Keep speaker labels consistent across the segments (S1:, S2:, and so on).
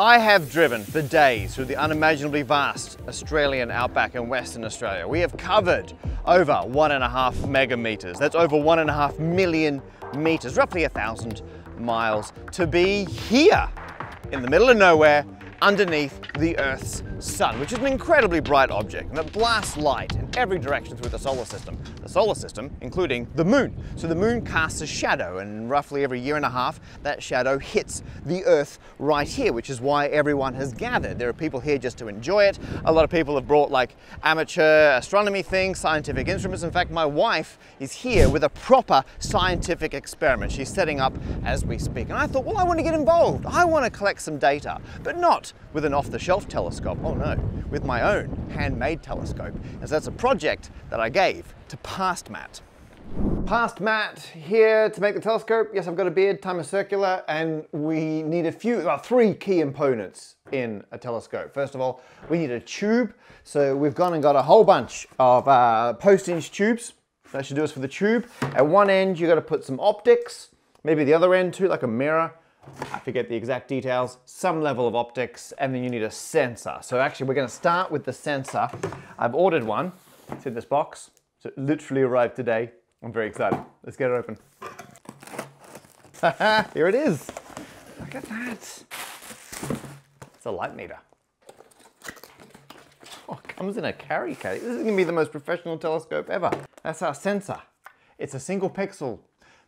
S1: I have driven for days through the unimaginably vast Australian outback in Western Australia. We have covered over one and a half megameters. That's over one and a half million meters, roughly a thousand miles to be here in the middle of nowhere underneath the Earth's sun, which is an incredibly bright object and that blasts light in every direction through the solar system. The solar system, including the moon. So the moon casts a shadow and roughly every year and a half, that shadow hits the Earth right here, which is why everyone has gathered. There are people here just to enjoy it. A lot of people have brought like amateur astronomy things, scientific instruments. In fact, my wife is here with a proper scientific experiment. She's setting up as we speak. And I thought, well, I want to get involved. I want to collect some data, but not with an off-the-shelf telescope, oh no, with my own handmade telescope, as that's a project that I gave to Past Matt. Past Matt here to make the telescope. Yes, I've got a beard, time is circular, and we need a few, well, three key components in a telescope. First of all, we need a tube. So we've gone and got a whole bunch of uh, post-inch tubes. That should do us for the tube. At one end, you've got to put some optics, maybe the other end too, like a mirror. I forget the exact details, some level of optics, and then you need a sensor. So actually we're gonna start with the sensor. I've ordered one, it's in this box. So it literally arrived today. I'm very excited. Let's get it open. Here it is. Look at that. It's a light meter. Oh, it comes in a carry case. This is gonna be the most professional telescope ever. That's our sensor. It's a single pixel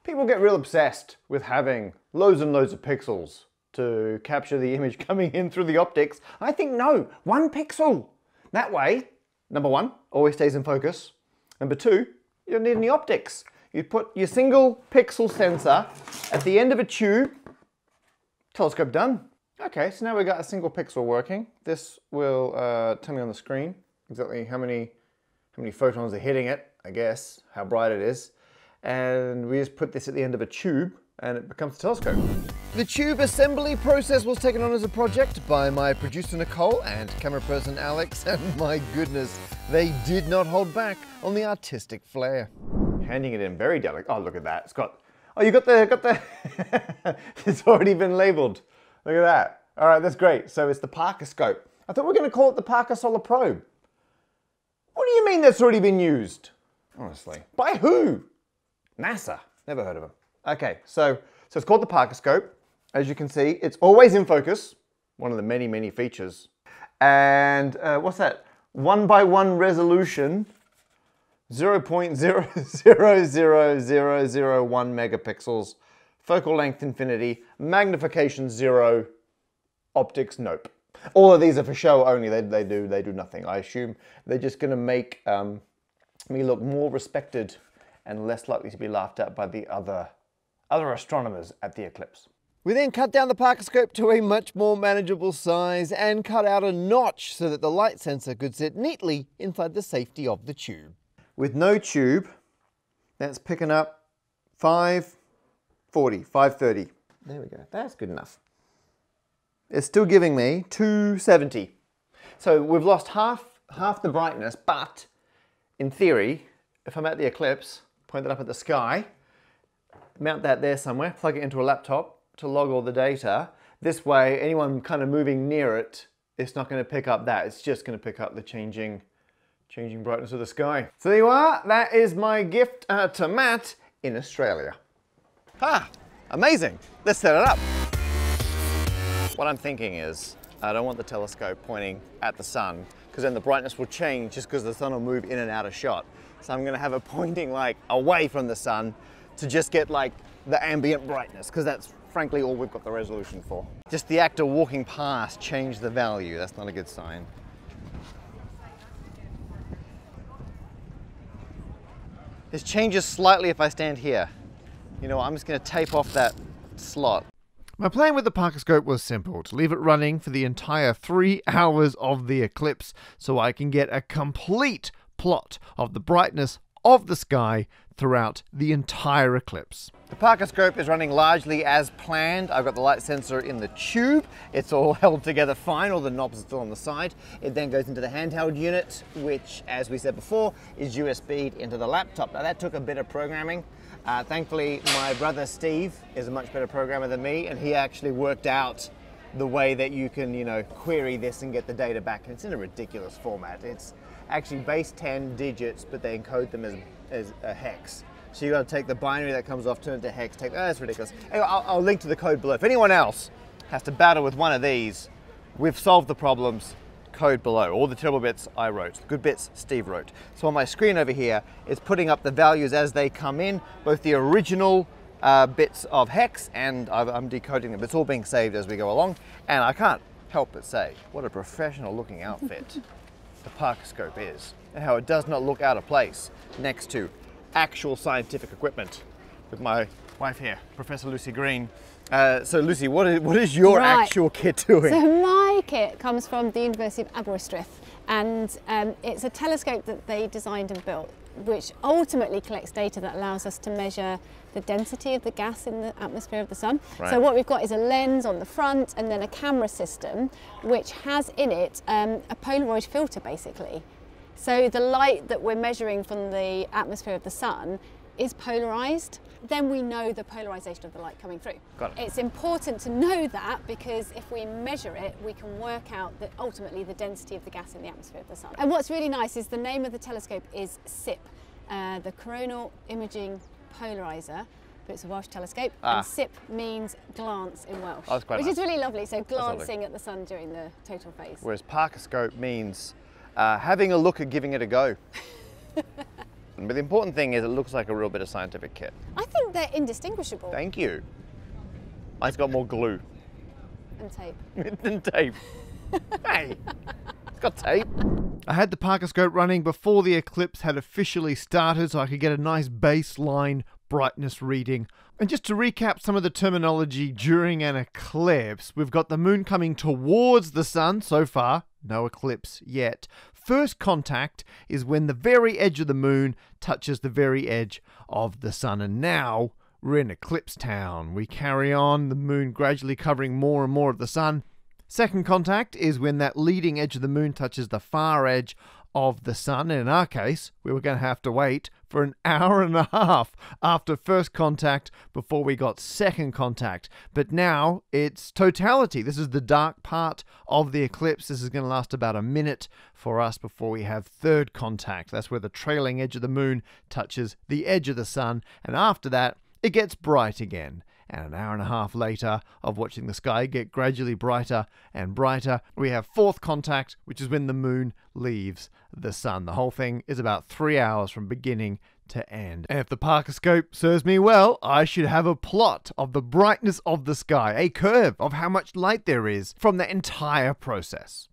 S1: People get real obsessed with having loads and loads of pixels to capture the image coming in through the optics. I think no, one pixel. That way, number one, always stays in focus. Number two, you don't need any optics. You put your single pixel sensor at the end of a tube, telescope done. Okay, so now we've got a single pixel working. This will uh, tell me on the screen exactly how many, how many photons are hitting it, I guess, how bright it is and we just put this at the end of a tube and it becomes a telescope. The tube assembly process was taken on as a project by my producer Nicole and camera person Alex, and my goodness, they did not hold back on the artistic flair. Handing it in very delicate. Oh, look at that. It's got, oh, you got the, got the, it's already been labeled. Look at that. All right, that's great. So it's the Parker scope. I thought we are going to call it the Parker Solar Probe. What do you mean that's already been used? Honestly. By who? NASA. Never heard of them. Okay, so, so it's called the Parker scope. As you can see, it's always in focus. One of the many, many features. And uh, what's that? One by one resolution, 0.000001 megapixels, focal length infinity, magnification zero, optics nope. All of these are for show only. They, they do they do nothing. I assume they're just to make um, me look more respected and less likely to be laughed at by the other, other astronomers at the eclipse. We then cut down the Parker scope to a much more manageable size and cut out a notch so that the light sensor could sit neatly inside the safety of the tube. With no tube, that's picking up 540, 530. There we go, that's good enough. It's still giving me 270. So we've lost half, half the brightness, but in theory, if I'm at the eclipse, point that up at the sky, mount that there somewhere, plug it into a laptop to log all the data. This way, anyone kind of moving near it, it's not to pick up that. It's just to pick up the changing, changing brightness of the sky. So there you are. That is my gift uh, to Matt in Australia. Ah, amazing. Let's set it up. What I'm thinking is, I don't want the telescope pointing at the sun because then the brightness will change just because the sun will move in and out of shot. So I'm gonna have it pointing like away from the sun to just get like the ambient brightness because that's frankly all we've got the resolution for. Just the act of walking past changed the value. That's not a good sign. This changes slightly if I stand here. You know, I'm just gonna tape off that slot. My plan with the Parker scope was simple, to leave it running for the entire three hours of the eclipse so I can get a complete plot of the brightness of the sky throughout the entire eclipse. The Parker scope is running largely as planned. I've got the light sensor in the tube. It's all held together fine, all the knobs are still on the side. It then goes into the handheld unit, which, as we said before, is USB into the laptop. Now that took a bit of programming. Uh, thankfully, my brother Steve is a much better programmer than me, and he actually worked out the way that you can, you know, query this and get the data back. And it's in a ridiculous format. It's actually base 10 digits, but they encode them as, as a hex. So you got to take the binary that comes off, turn it to hex. Take oh, that's ridiculous. Anyway, I'll, I'll link to the code below. If anyone else has to battle with one of these, we've solved the problems. Code below. All the terrible bits I wrote. The good bits Steve wrote. So on my screen over here, it's putting up the values as they come in, both the original uh, bits of hex and I'm decoding them. It's all being saved as we go along. And I can't help but say, what a professional looking outfit the Parkerscope is and how it does not look out of place next to actual scientific equipment with my wife here, Professor Lucie Green. Uh, so Lucy, what is, what is your right. actual kit doing?
S2: So my kit comes from the University of Aberystwyth and um, it's a telescope that they designed and built which ultimately collects data that allows us to measure the density of the gas in the atmosphere of the sun. Right. So what we've got is a lens on the front and then a camera system which has in it um, a Polaroid filter basically. So the light that we're measuring from the atmosphere of the sun is polarized, then we know the polarization of the light coming through.
S1: Got it.
S2: It's important to know that because if we measure it, we can work out that ultimately the density of the gas in the atmosphere of the sun. And what's really nice is the name of the telescope is CIP, uh, the Coronal Imaging Polarizer but it's a Welsh telescope. Ah. And CIP means glance in Welsh,
S1: oh,
S2: which
S1: nice.
S2: is really lovely. So glancing at the sun during the total phase.
S1: Whereas Parkerscope means uh, having a look at giving it a go. But the important thing is it looks like a real bit of scientific kit.
S2: I think they're indistinguishable.
S1: Thank you. Mine's got more glue.
S2: And tape.
S1: and tape. hey, it's got tape. I had the Parkerscope running before the eclipse had officially started so I could get a nice baseline brightness reading. And just to recap some of the terminology during an eclipse, we've got the moon coming towards the sun so far, no eclipse yet. First contact is when the very edge of the moon touches the very edge of the sun. And now we're in eclipse town. We carry on, the moon gradually covering more and more of the sun. Second contact is when that leading edge of the moon touches the far edge of the sun. And in our case, we were going to have to wait for an hour and a half after first contact before we got second contact. But now it's totality. This is the dark part of the eclipse. This is going to last about a minute for us before we have third contact. That's where the trailing edge of the moon touches the edge of the sun. And after that, it gets bright again and an hour and a half later of watching the sky get gradually brighter and brighter, we have fourth contact, which is when the moon leaves the sun. The whole thing is about three hours from beginning to end. And if the Parkerscope serves me well, I should have a plot of the brightness of the sky, a curve of how much light there is from the entire process.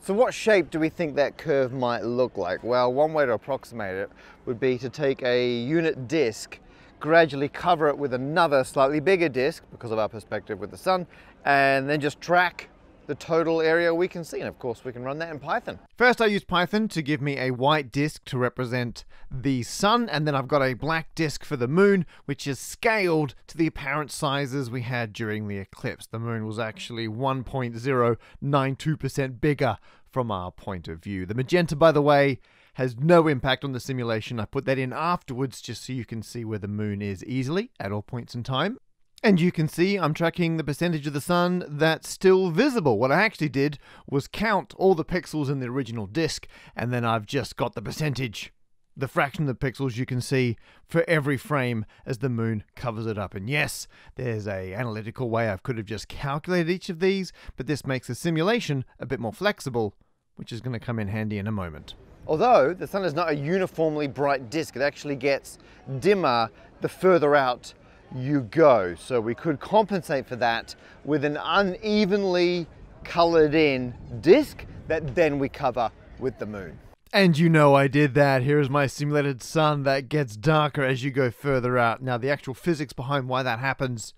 S1: So what shape do we think that curve might look like? Well, one way to approximate it would be to take a unit disk gradually cover it with another slightly bigger disk because of our perspective with the sun, and then just track the total area we can see. And of course, we can run that in Python. First, I used Python to give me a white disk to represent the sun, and then I've got a black disk for the moon, which is scaled to the apparent sizes we had during the eclipse. The moon was actually 1.092% bigger from our point of view. The magenta, by the way, has no impact on the simulation. I put that in afterwards just so you can see where the moon is easily at all points in time. And you can see I'm tracking the percentage of the sun that's still visible. What I actually did was count all the pixels in the original disk, and then I've just got the percentage, the fraction of the pixels you can see for every frame as the moon covers it up. And yes, there's a analytical way I could have just calculated each of these, but this makes the simulation a bit more flexible, which is going to come in handy in a moment. Although the sun is not a uniformly bright disk, it actually gets dimmer the further out you go. So we could compensate for that with an unevenly colored in disk that then we cover with the moon. And you know I did that. Here's my simulated sun that gets darker as you go further out. Now, the actual physics behind why that happens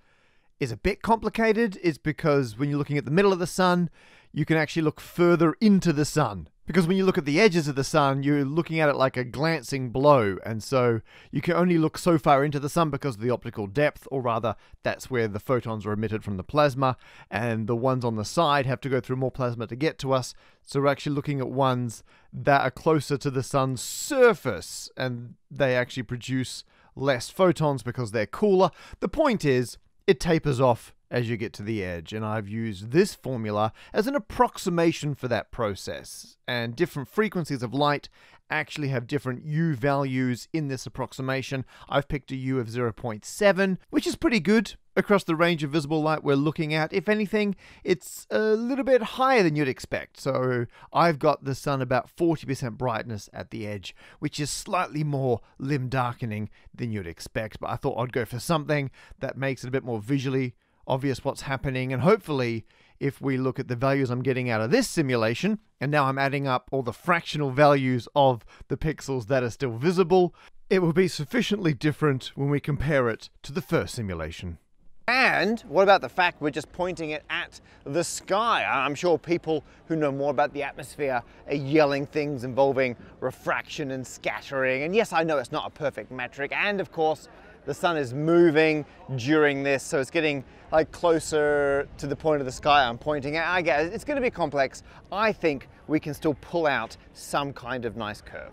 S1: is a bit complicated. It's because when you're looking at the middle of the sun, you can actually look further into the sun. Because when you look at the edges of the sun, you're looking at it like a glancing blow, and so you can only look so far into the sun because of the optical depth, or rather, that's where the photons are emitted from the plasma, and the ones on the side have to go through more plasma to get to us. So we're actually looking at ones that are closer to the sun's surface, and they actually produce less photons because they're cooler. The point is, it tapers off as you get to the edge, and I've used this formula as an approximation for that process. And different frequencies of light actually have different U values in this approximation. I've picked a U of 0.7, which is pretty good across the range of visible light we're looking at. If anything, it's a little bit higher than you'd expect. So I've got the sun about 40% brightness at the edge, which is slightly more limb darkening than you'd expect. But I thought I'd go for something that makes it a bit more visually obvious what's happening and hopefully if we look at the values I'm getting out of this simulation, and now I'm adding up all the fractional values of the pixels that are still visible, it will be sufficiently different when we compare it to the first simulation. And what about the fact we're just pointing it at the sky? I'm sure people who know more about the atmosphere are yelling things involving refraction and scattering. And yes, I know it's not a perfect metric. And of course, the sun is moving during this, so it's getting like closer to the point of the sky I'm pointing at. I guess it's going to be complex. I think we can still pull out some kind of nice curve.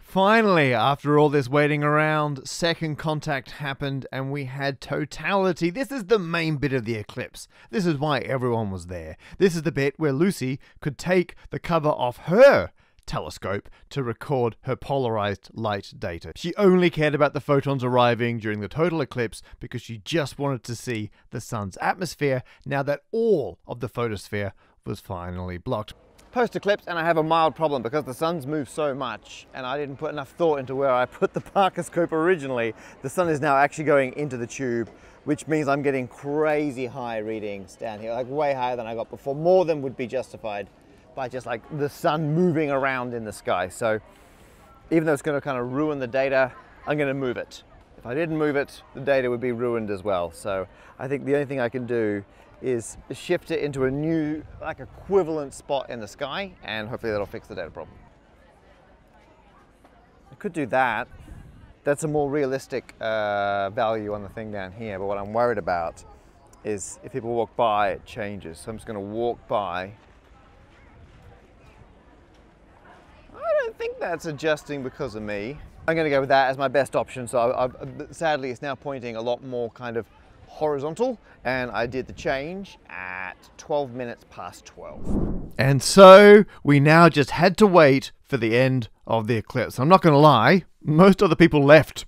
S1: Finally, after all this waiting around, second contact happened and we had totality. This is the main bit of the eclipse. This is why everyone was there. This is the bit where Lucie could take the cover off her telescope to record her polarized light data. She only cared about the photons arriving during the total eclipse because she just wanted to see the sun's atmosphere now that all of the photosphere was finally blocked. Post eclipse, and I have a mild problem because the sun's moved so much and I didn't put enough thought into where I put the Parker scope originally. The sun is now actually going into the tube, which means I'm getting crazy high readings down here, like way higher than I got before, more than would be justified by just like the sun moving around in the sky. So even though it's going to kind of ruin the data, I'm going to move it. If I didn't move it, the data would be ruined as well. So I think the only thing I can do is shift it into a new, like equivalent spot in the sky, and hopefully that'll fix the data problem. I could do that. That's a more realistic uh, value on the thing down here, but what I'm worried about is if people walk by, it changes. So I'm just gonna walk by don't think that's adjusting because of me. I'm to go with that as my best option. So I, I, sadly, it's now pointing a lot more kind of horizontal and I did the change at 12 minutes past 12. And so we now just had to wait for the end of the eclipse. I'm not going to lie, most of the people left.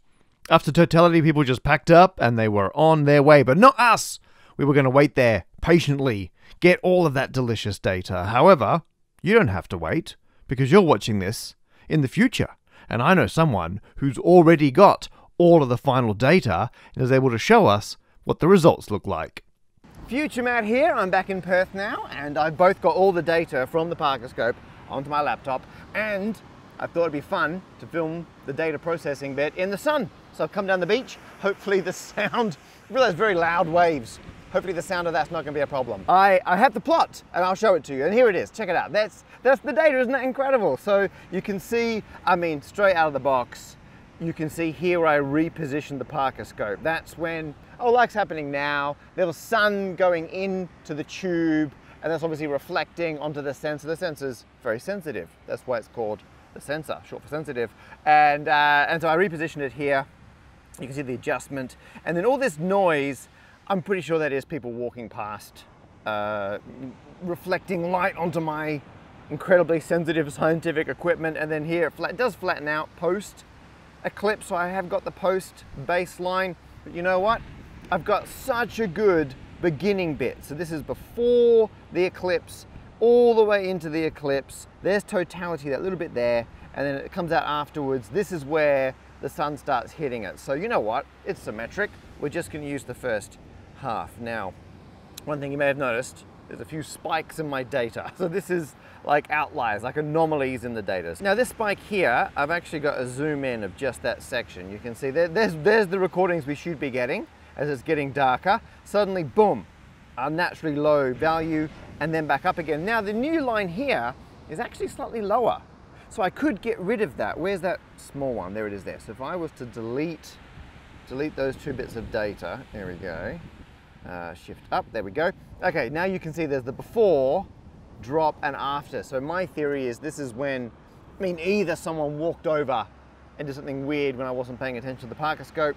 S1: After totality, people just packed up and they were on their way, but not us. We were going to wait there patiently, get all of that delicious data. However, you don't have to wait because you're watching this in the future. And I know someone who's already got all of the final data and is able to show us what the results look like. Future Matt here, I'm back in Perth now, and I've both got all the data from the Parker Scope onto my laptop, and I thought it'd be fun to film the data processing bit in the sun. So I've come down the beach, hopefully the sound, I realize very loud waves Hopefully the sound of that's not gonna be a problem. I, I have the plot and I'll show it to you. And here it is, check it out. That's, that's the data, isn't that incredible? So you can see, I mean, straight out of the box, you can see here I repositioned the Parker scope. That's when, oh, like's happening now. Little sun going into the tube and that's obviously reflecting onto the sensor. The sensor's very sensitive. That's why it's called the sensor, short for sensitive. And, uh, and so I repositioned it here. You can see the adjustment. And then all this noise I'm pretty sure that is people walking past, uh, reflecting light onto my incredibly sensitive scientific equipment. And then here it, flat, does flatten out post eclipse. So I have got the post baseline, but you know what? I've got such a good beginning bit. So this is before the eclipse, all the way into the eclipse. There's totality, that little bit there, and then it comes out afterwards. This is where the sun starts hitting it. So you know what? It's symmetric. We're just gonna use the first half. Now, one thing you may have noticed, there's a few spikes in my data. So this is like outliers, like anomalies in the data. Now this spike here, I've actually got a zoom in of just that section. You can see there, there's, there's the recordings we should be getting as it's getting darker. Suddenly, boom, unnaturally low value and then back up again. Now the new line here is actually slightly lower. So I could get rid of that. Where's that small one? There it is there. So if I was to delete, delete those two bits of data, there we go. Uh, shift up, there we go. Okay, now you can see there's the before, drop, and after. So my theory is this is when, I mean, either someone walked over and did something weird when I wasn't paying attention to the Parker scope,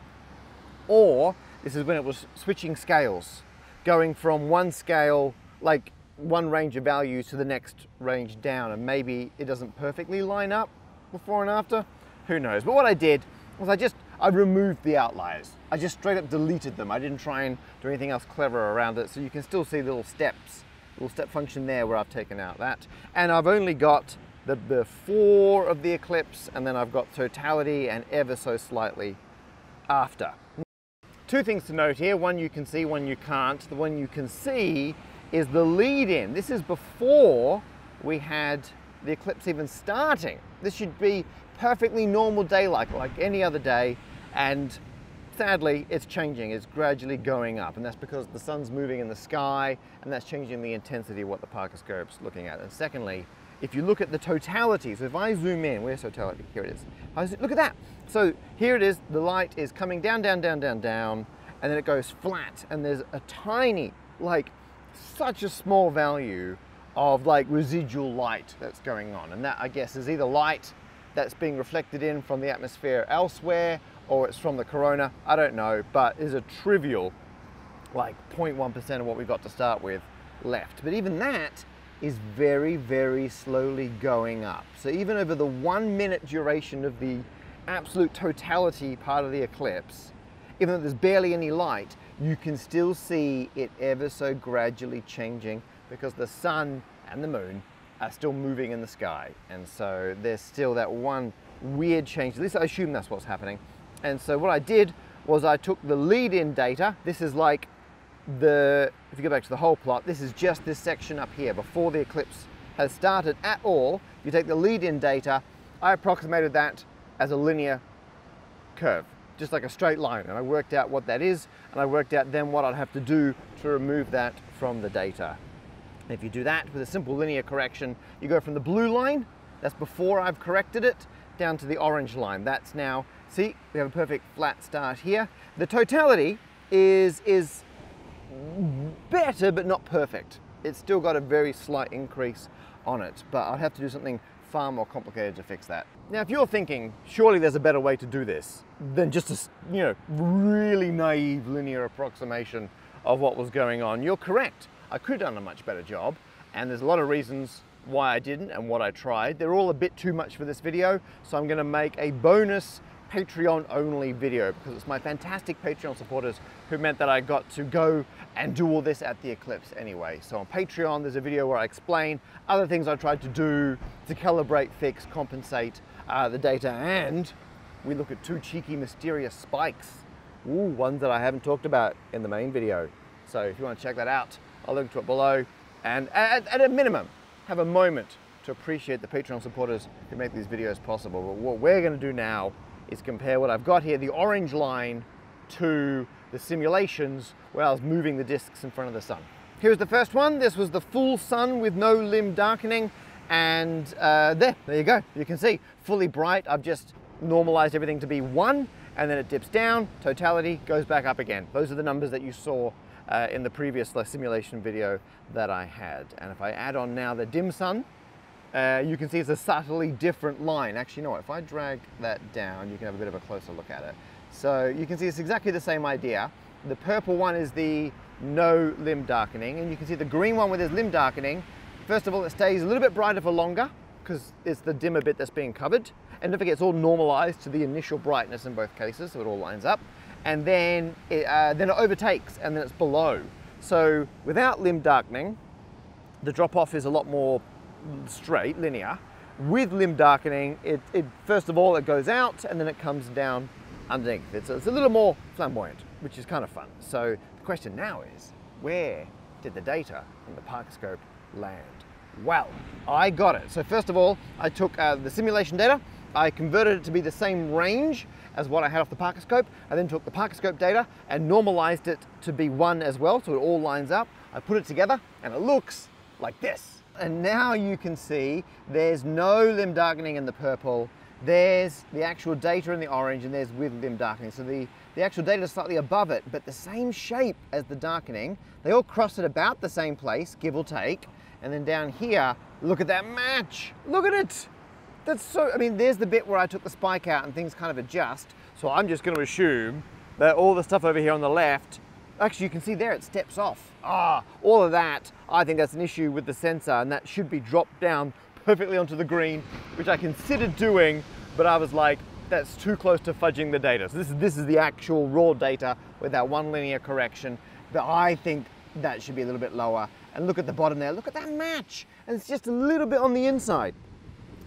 S1: or this is when it was switching scales. going from one scale, like one range of values to the next range down and maybe it doesn't perfectly line up before and after, who knows. But what I did was I just, I removed the outliers. I just straight up deleted them. I didn't try and do anything else clever around it. So you can still see little steps, little step function there where I've taken out that. And I've only got the before of the eclipse and then I've got totality and ever so slightly after. Two things to note here, one you can see, one you can't. The one you can see is the lead in. This is before we had the eclipse even starting. This should be perfectly normal day like like any other day and sadly it's changing, it's gradually going up and that's because the sun's moving in the sky and that's changing the intensity of what the Parker scope's looking at. And secondly, if you look at the totality, so if I zoom in, where's totality? Here it is. Look at that. So here it is, the light is coming down, down, down, down, down, and then it goes flat, and there's a tiny, like, such a small value of like residual light that's going on. And that, I guess, is either light that's being reflected in from the atmosphere elsewhere, or it's from the corona, I don't know, but is a trivial, like 0.1% of what we've got to start with left. But even that is very, very slowly going up. So even over the one minute duration of the absolute totality part of the eclipse, even though there's barely any light, you can still see it ever so gradually changing because the sun and the moon are still moving in the sky. And so there's still that one weird change. At least I assume that's what's happening. And so what I did was I took the lead-in data. This is like the, if you go back to the whole plot, this is just this section up here before the eclipse has started at all. You take the lead-in data, I approximated that as a linear curve, just like a straight line. And I worked out what that is, and I worked out then what I'd have to do to remove that from the data. And if you do that with a simple linear correction, you go from the blue line, that's before I've corrected it, down to the orange line. That's now, see, we have a perfect flat start here. The totality is, is better, but not perfect. It's still got a very slight increase on it, but I'd have to do something far more complicated to fix that. Now, if you're thinking, surely there's a better way to do this than just a, you know, really naive linear approximation of what was going on, you're correct. I could have done a much better job, and there's a lot of reasons why I didn't and what I tried. They're all a bit too much for this video, so I'm gonna make a bonus Patreon only video because it's my fantastic Patreon supporters who meant that I got to go and do all this at the eclipse anyway. So on Patreon, there's a video where I explain other things I tried to do to calibrate, fix, compensate uh, the data, and we look at two cheeky, mysterious spikes. Ooh, ones that I haven't talked about in the main video. So if you want to check that out, I'll link to it below. And at, at a minimum, have a moment to appreciate the Patreon supporters who make these videos possible. But what we're to do now is compare what I've got here, the orange line, to the simulations where I was moving the disks in front of the sun. Here's the first one. This was the full sun with no limb darkening. And uh, there, there you go. You can see fully bright. I've just normalized everything to be one and then it dips down, totality goes back up again. Those are the numbers that you saw uh, in the previous simulation video that I had. And if I add on now the dim sun, uh, you can see it's a subtly different line. Actually, you know what, if I drag that down, you can have a bit of a closer look at it. So you can see it's exactly the same idea. The purple one is the no limb darkening, and you can see the green one with its limb darkening. First of all, it stays a little bit brighter for longer because it's the dimmer bit that's being covered. And don't forget, it's all normalized to the initial brightness in both cases, so it all lines up. And then it, uh, then it overtakes, and then it's below. So without limb darkening, the drop off is a lot more straight, linear. With limb darkening, it, it, first of all, it goes out and then it comes down underneath. It's, it's a little more flamboyant, which is kind of fun. So the question now is, where did the data in the Parkerscope land? Well, I got it. So first of all, I took uh, the simulation data, I converted it to be the same range as what I had off the Parkerscope. I then took the Parkerscope data and normalized it to be one as well, so it all lines up. I put it together and it looks like this. And now you can see there's no limb darkening in the purple. There's the actual data in the orange and there's with limb darkening. So the, the actual data is slightly above it, but the same shape as the darkening. They all cross at about the same place, give or take. And then down here, look at that match. Look at it. That's so, I mean, there's the bit where I took the spike out and things kind of adjust. So I'm just gonna assume that all the stuff over here on the left Actually, you can see there it steps off. Ah, all of that, I think that's an issue with the sensor and that should be dropped down perfectly onto the green, which I considered doing, but I was like, that's too close to fudging the data. So this is, this is the actual raw data with that one linear correction, but I think that should be a little bit lower. And look at the bottom there, look at that match. And it's just a little bit on the inside.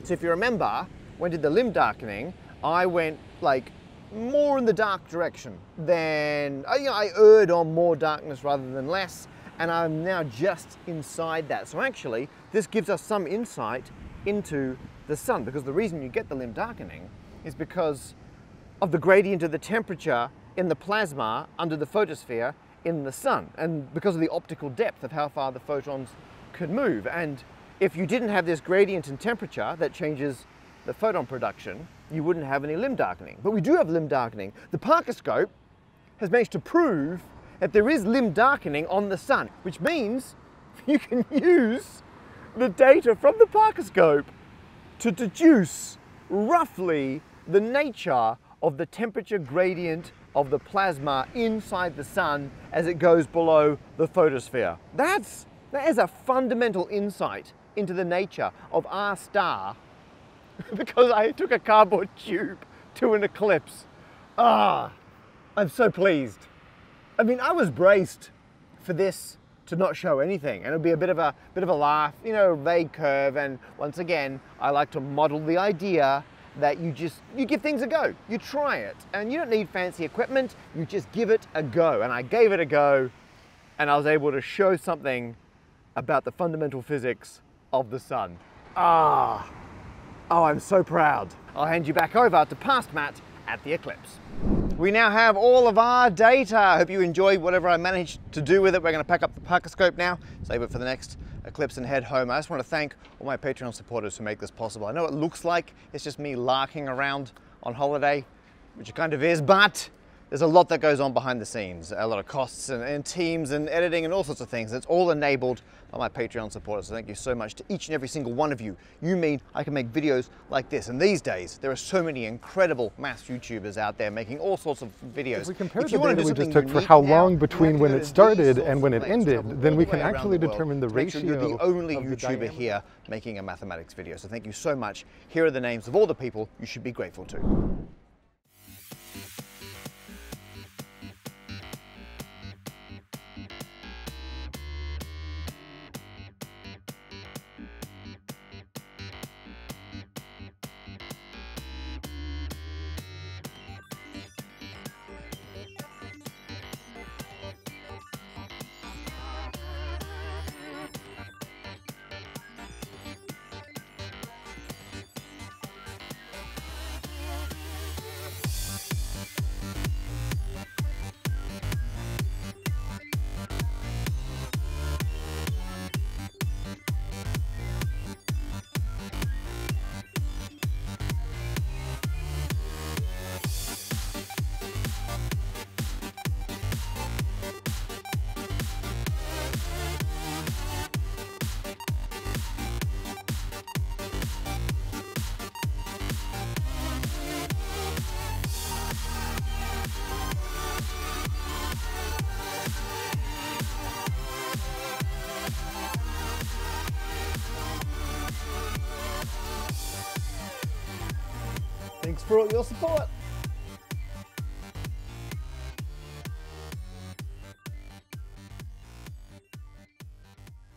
S1: So if you remember, when did the limb darkening, I went like more in the dark direction than, uh, you know, I erred on more darkness rather than less, and I'm now just inside that. So actually, this gives us some insight into the sun, because the reason you get the limb darkening is because of the gradient of the temperature in the plasma under the photosphere in the sun, and because of the optical depth of how far the photons could move. And if you didn't have this gradient in temperature that changes the photon production, you wouldn't have any limb darkening. But we do have limb darkening. The Parkerscope has managed to prove that there is limb darkening on the sun, which means you can use the data from the Parkerscope to deduce roughly the nature of the temperature gradient of the plasma inside the sun as it goes below the photosphere. That's, that is a fundamental insight into the nature of our star because I took a cardboard tube to an eclipse. Ah, I'm so pleased. I mean, I was braced for this to not show anything and it'd be a bit of a bit of a laugh, you know, vague curve. And once again, I like to model the idea that you just you give things a go you try it and you don't need fancy equipment you just give it a go and i gave it a go and i was able to show something about the fundamental physics of the sun ah Oh, I'm so proud. I'll hand you back over to past Matt at the Eclipse. We now have all of our data. I hope you enjoyed whatever I managed to do with it. We're going to pack up the Parkerscope now, save it for the next Eclipse and head home. I just want to thank all my Patreon supporters who make this possible. I know it looks like it's just me larking around on holiday, which it kind of is, but there's a lot that goes on behind the scenes, a lot of costs and, and, teams and editing and all sorts of things. It's all enabled by my Patreon supporters. So thank you so much to each and every single one of you. You mean I can make videos like this. And these days, there are so many incredible mass YouTubers out there making all sorts of videos.
S3: If we compare if the data we just took for how long now, between when it started and when it ended, then we can actually the determine the ratio.
S1: Sure you're the only YouTuber the here making a mathematics video. So thank you so much. Here are the names of all the people you should be grateful to. For all your support.